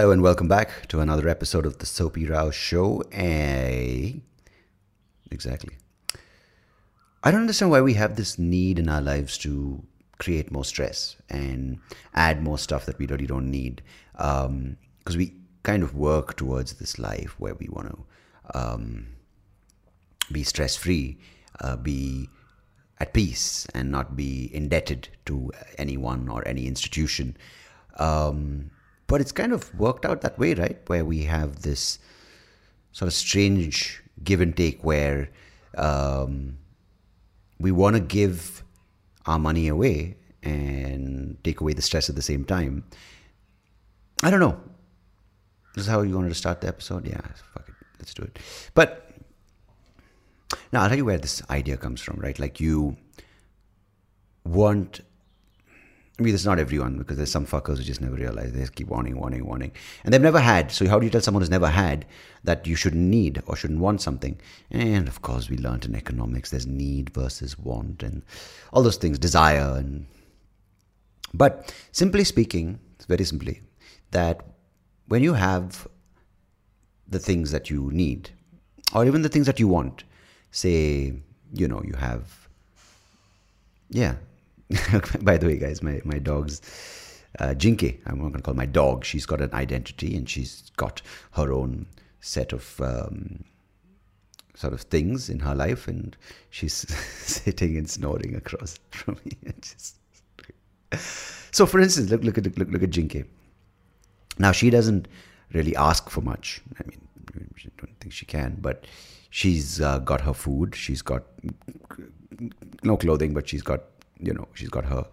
Hello and welcome back to another episode of the Soapy Rao Show. A exactly. I don't understand why we have this need in our lives to create more stress and add more stuff that we really don't need. Because um, we kind of work towards this life where we want to um, be stress free, uh, be at peace, and not be indebted to anyone or any institution. Um, but it's kind of worked out that way, right? Where we have this sort of strange give and take where um, we want to give our money away and take away the stress at the same time. I don't know. This is how you wanted to start the episode? Yeah, fuck it. Let's do it. But now I'll tell you where this idea comes from, right? Like you want I mean, it's not everyone because there's some fuckers who just never realize. They just keep wanting, wanting, wanting. And they've never had. So, how do you tell someone who's never had that you shouldn't need or shouldn't want something? And of course, we learned in economics there's need versus want and all those things, desire. and But simply speaking, very simply, that when you have the things that you need or even the things that you want, say, you know, you have, yeah, By the way, guys, my, my dog's uh, Jinky, I'm not going to call my dog. She's got an identity and she's got her own set of um, sort of things in her life, and she's sitting and snoring across from me. Just... so, for instance, look look at look look at Jinky. Now she doesn't really ask for much. I mean, I don't think she can, but she's uh, got her food. She's got no clothing, but she's got you know, she's got her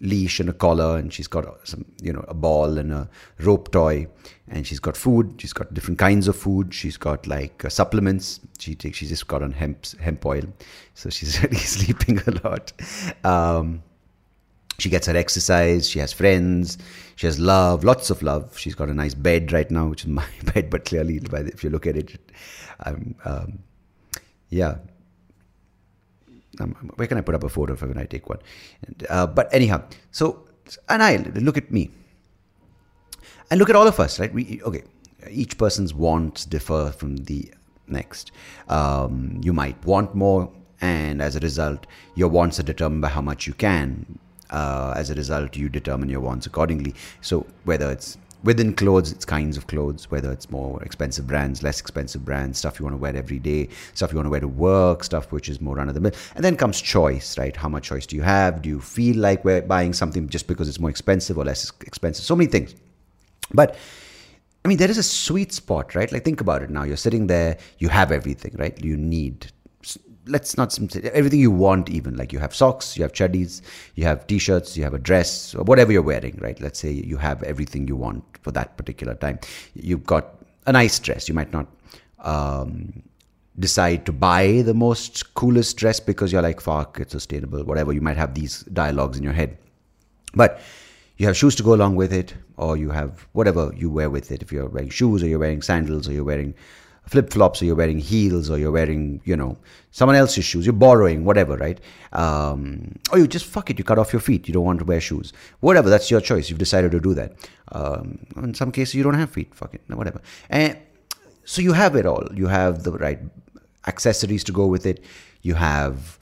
leash and a collar and she's got some you know a ball and a rope toy and she's got food. She's got different kinds of food. She's got like uh, supplements. She takes she's just got on hemp hemp oil. So she's really sleeping a lot. Um, she gets her exercise. She has friends. She has love lots of love. She's got a nice bed right now which is my bed but clearly if you look at it um, um, yeah um, where can I put up a photo of when I take one? And, uh, but anyhow, so and I look at me, and look at all of us, right? We okay. Each person's wants differ from the next. Um, you might want more, and as a result, your wants are determined by how much you can. Uh, as a result, you determine your wants accordingly. So whether it's within clothes, it's kinds of clothes, whether it's more expensive brands, less expensive brands, stuff you want to wear every day, stuff you want to wear to work, stuff which is more of the mill. And then comes choice, right? How much choice do you have? Do you feel like we're buying something just because it's more expensive or less expensive? So many things. But I mean, there is a sweet spot, right? Like, think about it now. You're sitting there, you have everything, right? You need let's not say everything you want even like you have socks you have chuddies you have t-shirts you have a dress or whatever you're wearing right? Let's say you have everything you want for that particular time. You've got a nice dress. You might not um, decide to buy the most coolest dress because you're like fuck it's sustainable whatever. You might have these dialogues in your head. But you have shoes to go along with it or you have whatever you wear with it. If you're wearing shoes or you're wearing sandals or you're wearing flip flops or you're wearing heels or you're wearing, you know, someone else's shoes, you're borrowing, whatever, right? Um, or you just fuck it, you cut off your feet, you don't want to wear shoes. Whatever, that's your choice. You've decided to do that. Um, in some cases, you don't have feet, fuck it, whatever. And so you have it all. You have the right accessories to go with it. You have.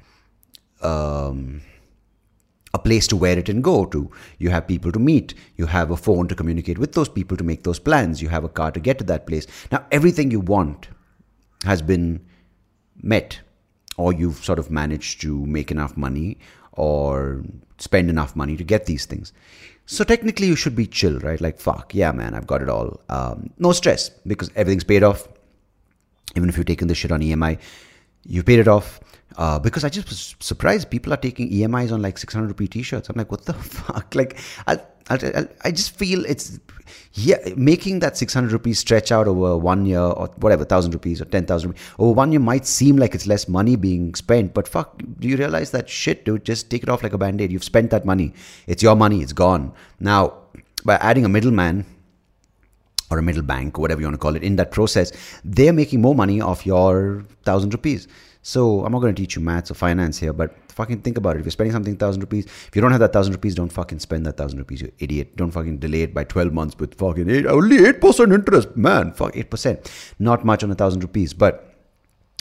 Um, place to wear it and go to. You have people to meet. You have a phone to communicate with those people to make those plans. You have a car to get to that place. Now, everything you want has been met, or you've sort of managed to make enough money or spend enough money to get these things. So technically, you should be chill, right? Like, fuck, yeah, man, I've got it all. Um, no stress because everything's paid off. Even if you've taken this shit on EMI, you've paid it off. Uh, because I just was surprised people are taking EMIs on like 600 rupee t-shirts. I'm like, what the fuck? Like, I, I, I just feel it's yeah, making that 600 rupees stretch out over one year or whatever, thousand rupees or 10,000 rupees over one year might seem like it's less money being spent, but fuck, do you realize that shit, dude? Just take it off like a band-aid. You've spent that money. It's your money. It's gone. Now, by adding a middleman or a middle bank, or whatever you want to call it, in that process, they're making more money off your thousand rupees. So I'm not going to teach you maths or finance here, but fucking think about it. If you're spending something thousand rupees, if you don't have that thousand rupees, don't fucking spend that thousand rupees, you idiot. Don't fucking delay it by 12 months with fucking eight, only 8% interest. Man, fuck 8%. Not much on a thousand rupees. But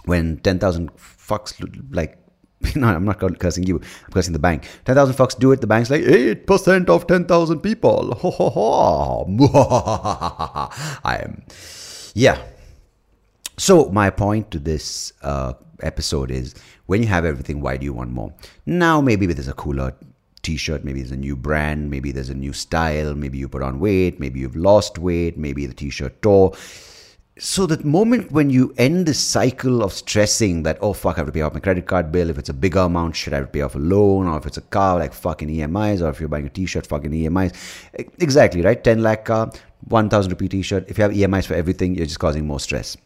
when 10,000 fucks like no, I'm not cursing you. I'm cursing the bank. 10,000 fucks do it. The bank's like, 8% of 10,000 people. Ho, ho, ho. I am. Yeah. So, my point to this uh, episode is when you have everything, why do you want more? Now, maybe there's a cooler t shirt, maybe there's a new brand, maybe there's a new style, maybe you put on weight, maybe you've lost weight, maybe the t shirt tore. So, the moment when you end this cycle of stressing that, oh fuck, I have to pay off my credit card bill, if it's a bigger amount, should I have to pay off a loan, or if it's a car, like fucking EMIs, or if you're buying a t shirt, fucking EMIs. Exactly, right? 10 lakh car, 1000 rupee t shirt. If you have EMIs for everything, you're just causing more stress.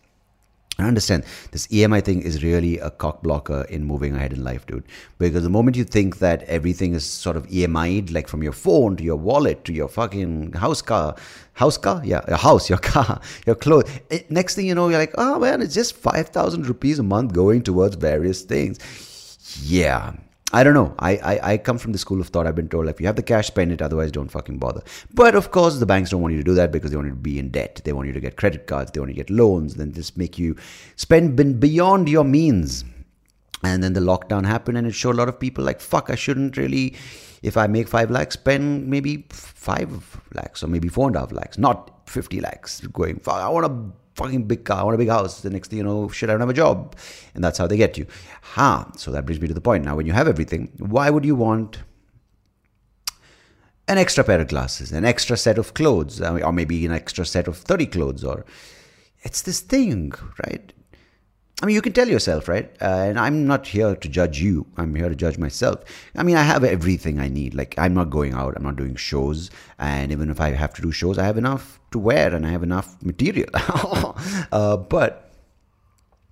I understand this EMI thing is really a cock blocker in moving ahead in life, dude. Because the moment you think that everything is sort of EMI'd, like from your phone to your wallet to your fucking house car, house car, yeah, your house, your car, your clothes. It, next thing you know, you're like, oh man, it's just five thousand rupees a month going towards various things. Yeah, I don't know. I, I, I come from the school of thought. I've been told like, if you have the cash, spend it. Otherwise, don't fucking bother. But of course, the banks don't want you to do that because they want you to be in debt. They want you to get credit cards. They want you to get loans. Then just make you spend beyond your means. And then the lockdown happened, and it showed a lot of people like, fuck, I shouldn't really. If I make five lakhs, spend maybe five lakhs or maybe four and a half lakhs, not fifty lakhs. Going, fuck, I want to fucking big car, I want a big house. The next thing you know, shit, I don't have a job. And that's how they get you. Ha! So that brings me to the point. Now, when you have everything, why would you want an extra pair of glasses, an extra set of clothes, or maybe an extra set of 30 clothes? Or it's this thing, right? I mean, you can tell yourself, right? Uh, and I'm not here to judge you. I'm here to judge myself. I mean, I have everything I need. Like, I'm not going out. I'm not doing shows. And even if I have to do shows, I have enough to wear and I have enough material. uh, but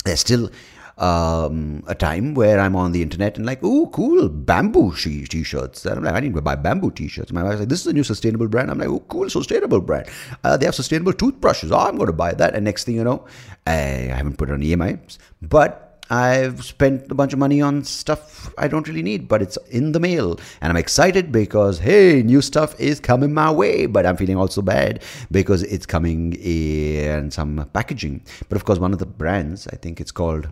there's still um, a time where I'm on the internet and like, oh, cool, bamboo t-shirts. And I'm like, I need to buy bamboo t-shirts. My wife's like, this is a new sustainable brand. I'm like, oh, cool, sustainable brand. Uh, they have sustainable toothbrushes. Oh, I'm going to buy that. And next thing you know, I haven't put it on EMI, but I've spent a bunch of money on stuff I don't really need, but it's in the mail. And I'm excited because, hey, new stuff is coming my way. But I'm feeling also bad because it's coming in some packaging. But of course, one of the brands, I think it's called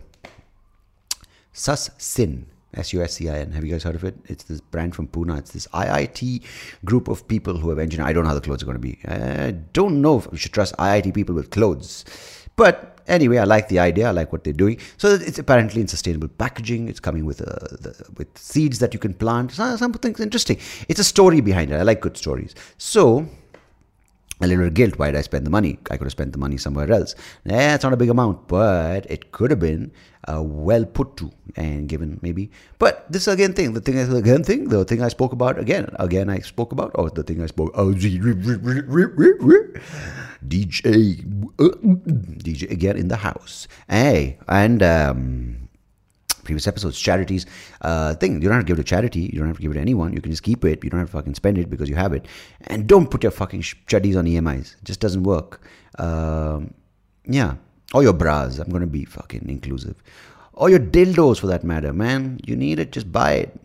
Suscin. S-U-S-C-I-N. Have you guys heard of it? It's this brand from Pune. It's this IIT group of people who have engineered. I don't know how the clothes are going to be. I don't know if we should trust IIT people with clothes. But anyway, I like the idea. I like what they're doing. So it's apparently in sustainable packaging. It's coming with uh, the, with seeds that you can plant. Some things interesting. It's a story behind it. I like good stories. So a little guilt. Why did I spend the money? I could have spent the money somewhere else. Eh, it's not a big amount, but it could have been uh, well put to and given maybe. But this again thing, the thing is again thing, the thing I spoke about again, again I spoke about, or the thing I spoke. Oh, DJ, DJ again in the house. Hey, and. um previous episodes, charities uh, thing. You don't have to give it to charity. You don't have to give it to anyone. You can just keep it. You don't have to fucking spend it because you have it. And don't put your fucking chuddies on EMIs. It just doesn't work. Um, yeah. Or your bras. I'm going to be fucking inclusive. Or your dildos for that matter, man. You need it, just buy it.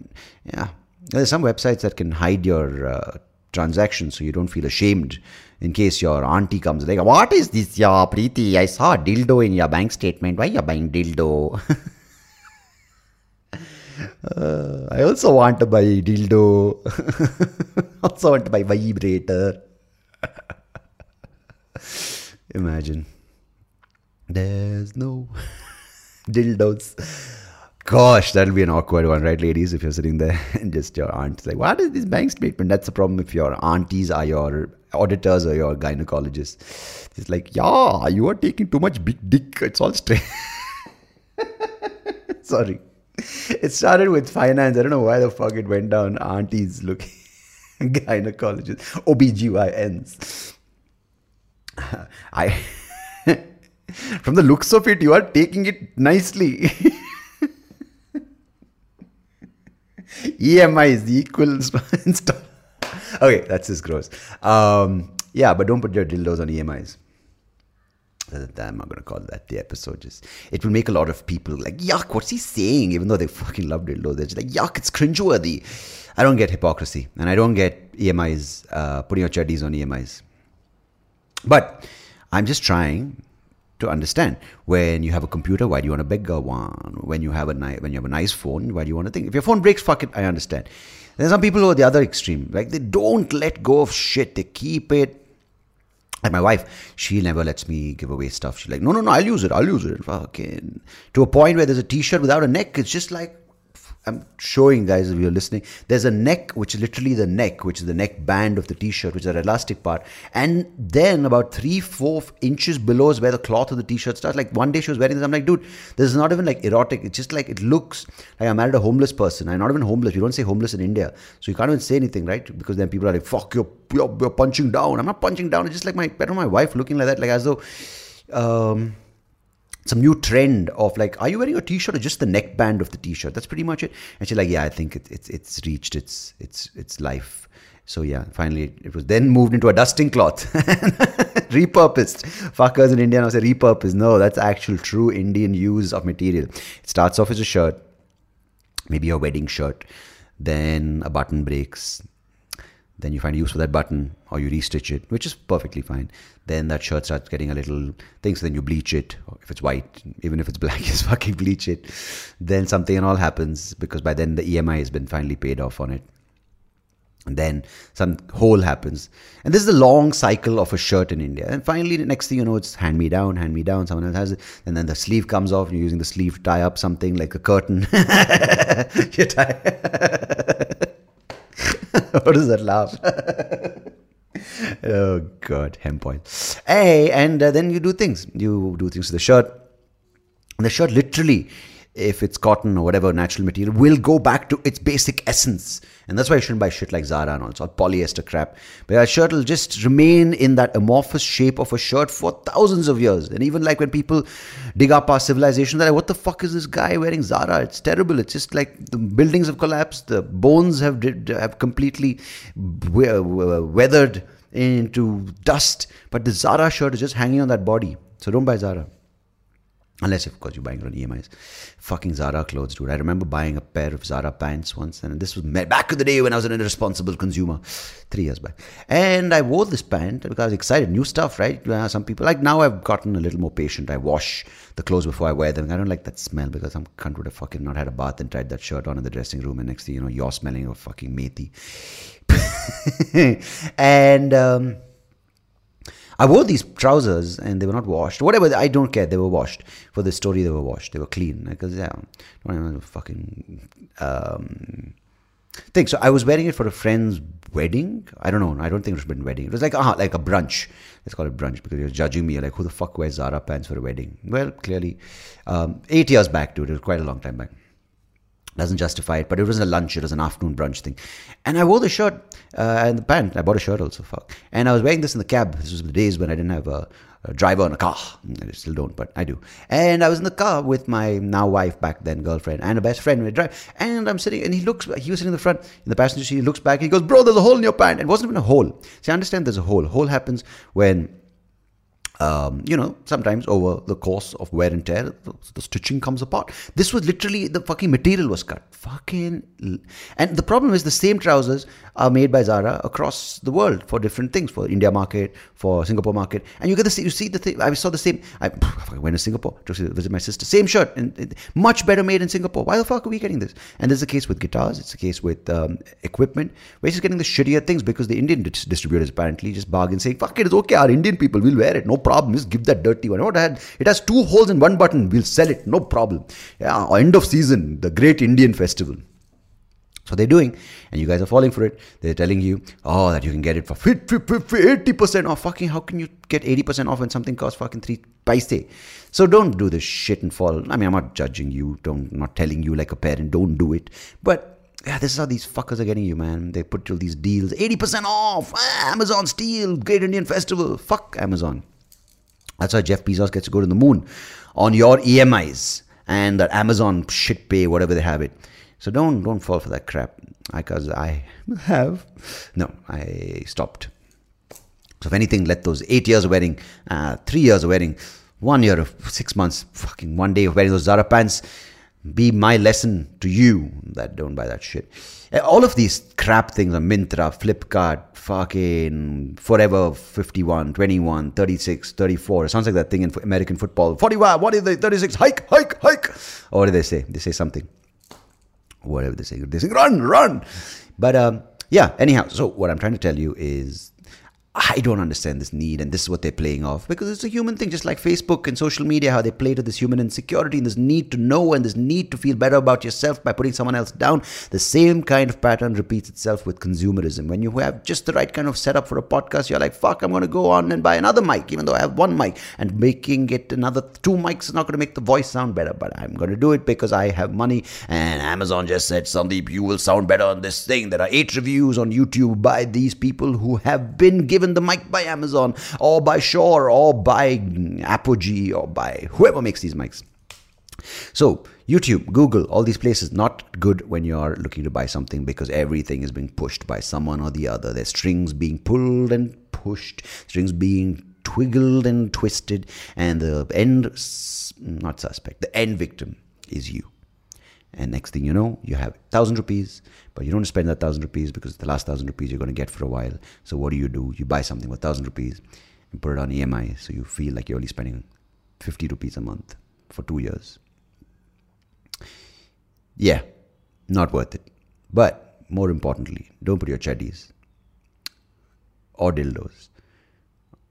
Yeah. There's some websites that can hide your uh, transactions so you don't feel ashamed in case your auntie comes like, what is this, yeah, Preeti? I saw dildo in your bank statement. Why are you buying dildo? Uh, I also want to buy dildo. also want to buy vibrator. Imagine. There's no dildos. Gosh, that'll be an awkward one, right, ladies? If you're sitting there and just your aunt's like, what is this bank statement? That's the problem if your aunties are your auditors or your gynecologists. It's like, yeah, you are taking too much big dick. It's all straight. Sorry. it started with finance. I don't know why the fuck it went down. Aunties looking gynecologists, OBGYNs. I, from the looks of it, you are taking it nicely. EMI is the equal install. okay, that's just gross. Um, Yeah, but don't put your dildos on EMIs. I'm not gonna call that the episode. Just it will make a lot of people like yuck. What's he saying? Even though they fucking loved it, dildos, they're just like yuck. It's cringeworthy. I don't get hypocrisy, and I don't get EMIs uh, putting your chuddies on EMIs. But I'm just trying to understand when you have a computer, why do you want a bigger one? When you have a ni- when you have a nice phone, why do you want to think? If your phone breaks, fuck it. I understand. There's some people who are the other extreme, like they don't let go of shit. They keep it and my wife, she never lets me give away stuff. She's like, no, no, no, I'll use it. I'll use it. Fucking. To a point where there's a t-shirt without a neck. It's just like, I'm showing guys if you're listening. There's a neck, which is literally the neck, which is the neck band of the t-shirt, which is an elastic part. And then about three, four inches below is where the cloth of the t-shirt starts. Like one day she was wearing this. I'm like, dude, this is not even like erotic. It's just like it looks like I married a homeless person. I'm not even homeless. You don't say homeless in India. So you can't even say anything, right? Because then people are like, fuck, you're, you're, you're punching down. I'm not punching down. It's just like my, I my wife looking like that, like as though. Um, some new trend of like, are you wearing a t-shirt or just the neckband of the t-shirt? That's pretty much it. And she's like, yeah, I think it, it's it's reached its its its life. So yeah, finally it was then moved into a dusting cloth, repurposed. Fuckers in India now say repurposed. No, that's actual true Indian use of material. It starts off as a shirt, maybe a wedding shirt, then a button breaks, then you find use for that button or you restitch it, which is perfectly fine. Then that shirt starts getting a little thing, so then you bleach it. If it's white, even if it's black, you fucking bleach it. Then something and all happens because by then the EMI has been finally paid off on it. And then some hole happens. And this is the long cycle of a shirt in India. And finally, the next thing you know, it's hand me down, hand me down. Someone else has it. And then the sleeve comes off. and You're using the sleeve to tie up something like a curtain. you tie. what is that laugh? oh god, hemp oil. Hey, and uh, then you do things. You do things to the shirt. And the shirt literally if it's cotton or whatever natural material, will go back to its basic essence. And that's why you shouldn't buy shit like Zara and all. All polyester crap. But that shirt will just remain in that amorphous shape of a shirt for thousands of years. And even like when people dig up our civilization, they're like, what the fuck is this guy wearing Zara? It's terrible. It's just like the buildings have collapsed, the bones have, have completely uh, uh, weathered into dust. But the Zara shirt is just hanging on that body. So don't buy Zara. Unless, of course, you're buying it on EMIs. Fucking Zara clothes, dude. I remember buying a pair of Zara pants once, and this was back in the day when I was an irresponsible consumer, three years back. And I wore this pant because I was excited. New stuff, right? Some people, like now I've gotten a little more patient. I wash the clothes before I wear them. I don't like that smell because some cunt would have fucking not had a bath and tried that shirt on in the dressing room, and next thing you know, you're smelling of fucking methi. and, um, I wore these trousers and they were not washed. Whatever, I don't care. They were washed. For the story, they were washed. They were clean. Because, yeah, don't even fucking um, thing. So I was wearing it for a friend's wedding. I don't know. I don't think it was a wedding. It was like, uh, like a brunch. Let's call it brunch because you're judging me. You're like, who the fuck wears Zara pants for a wedding? Well, clearly, um, eight years back, dude. It was quite a long time back doesn't justify it, but it was a lunch, it was an afternoon brunch thing. And I wore the shirt uh, and the pant. I bought a shirt also, fuck. And I was wearing this in the cab. This was the days when I didn't have a, a driver in a car. I still don't, but I do. And I was in the car with my now wife back then, girlfriend, and a best friend. We drive, and I'm sitting, and he looks. He was sitting in the front in the passenger seat. He looks back. He goes, "Bro, there's a hole in your pant." It wasn't even a hole. See, understand there's a hole. Hole happens when um, you know, sometimes over the course of wear and tear, the, the, stitching comes apart. This was literally the fucking material was cut. Fucking. And the problem is the same trousers are made by Zara across the world for different things, for India market, for Singapore market. And you get the you see the thing. I saw the same. I, I went to Singapore to visit my sister. Same shirt, and, much better made in Singapore. Why the fuck are we getting this? And this is the case with guitars. It's the case with um, equipment. We're just getting the shittier things because the Indian distributors apparently just bargain saying, "Fuck it, it's okay. Our Indian people will wear it. No. Just give that dirty one. What had it has two holes and one button. We'll sell it. No problem. Yeah. End of season, the great Indian festival. So they're doing, and you guys are falling for it. They're telling you, oh, that you can get it for 80% off. Fucking, how can you get 80% off when something costs fucking three paise? So don't do this shit and fall. I mean, I'm not judging you. Don't, not telling you like a parent, don't do it. But yeah, this is how these fuckers are getting you, man. They put all these deals, 80% off, ah, Amazon Steel, Great Indian Festival. Fuck Amazon. That's why Jeff Bezos gets to go to the moon on your EMIs and that Amazon shit pay, whatever they have it. So don't don't fall for that crap because I have. No, I stopped. So if anything, let those eight years of wearing, uh, three years of wearing, one year of six months, fucking one day of wearing those Zara pants be my lesson to you that don't buy that shit. Uh, All of these crap things on Myntra, Flipkart, fucking Forever 51, 21, 36, 34. It sounds like that thing in American football. 41, what is the 36? Hike, hike, hike. Or what do they say? They say something. Whatever they say. They say, run, run. But um, yeah, anyhow, so what I'm trying to tell you is I don't understand this need, and this is what they're playing off because it's a human thing, just like Facebook and social media, how they play to this human insecurity and this need to know and this need to feel better about yourself by putting someone else down. The same kind of pattern repeats itself with consumerism. When you have just the right kind of setup for a podcast, you're like, fuck, I'm going to go on and buy another mic, even though I have one mic, and making it another two mics is not going to make the voice sound better, but I'm going to do it because I have money. And Amazon just said, Sandeep, you will sound better on this thing. There are eight reviews on YouTube by these people who have been given the mic by Amazon or by Shure or by Apogee or by whoever makes these mics. So, YouTube, Google, all these places, not good when you're looking to buy something because everything is being pushed by someone or the other. There's strings being pulled and pushed, strings being twiggled and twisted, and the end, not suspect, the end victim is you. And next thing you know, you have thousand rupees, but you don't spend that thousand rupees because the last thousand rupees you're going to get for a while. So what do you do? You buy something with thousand rupees and put it on EMI, so you feel like you're only spending fifty rupees a month for two years. Yeah, not worth it. But more importantly, don't put your chaddies or dildos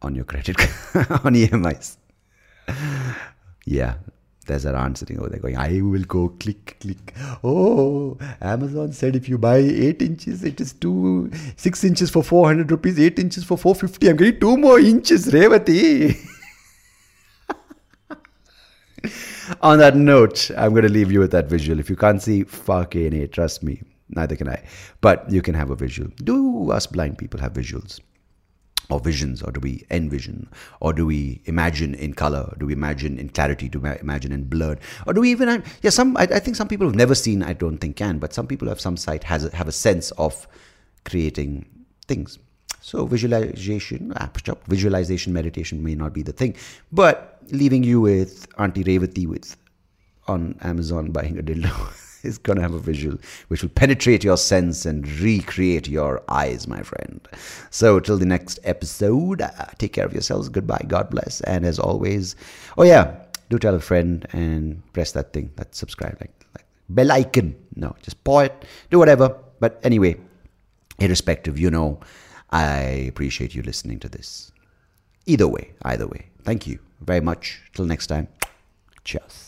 on your credit on EMIs. Yeah, there's that aunt sitting over there going, I will go click, click. Oh, Amazon said if you buy 8 inches, it is two, 6 inches for 400 rupees, 8 inches for 450. I'm getting 2 more inches, Revati. On that note, I'm going to leave you with that visual. If you can't see, fucking A, trust me. Neither can I. But you can have a visual. Do us blind people have visuals? Or visions or do we envision? Or do we imagine in color? Do we imagine in clarity? Do we imagine in blurred? Or do we even yeah some I, I think some people have never seen i don't think can but some people have some sight has have a sense of creating things. So visualization ah, visualization meditation may not be the thing but leaving you with auntie revati with on amazon buying a dildo is going to have a visual which will penetrate your sense and recreate your eyes, my friend. So, till the next episode, uh, take care of yourselves. Goodbye. God bless. And as always, oh, yeah, do tell a friend and press that thing, that subscribe, like, like bell icon. No, just paw it, do whatever. But anyway, irrespective, you know, I appreciate you listening to this. Either way, either way. Thank you very much. Till next time, cheers.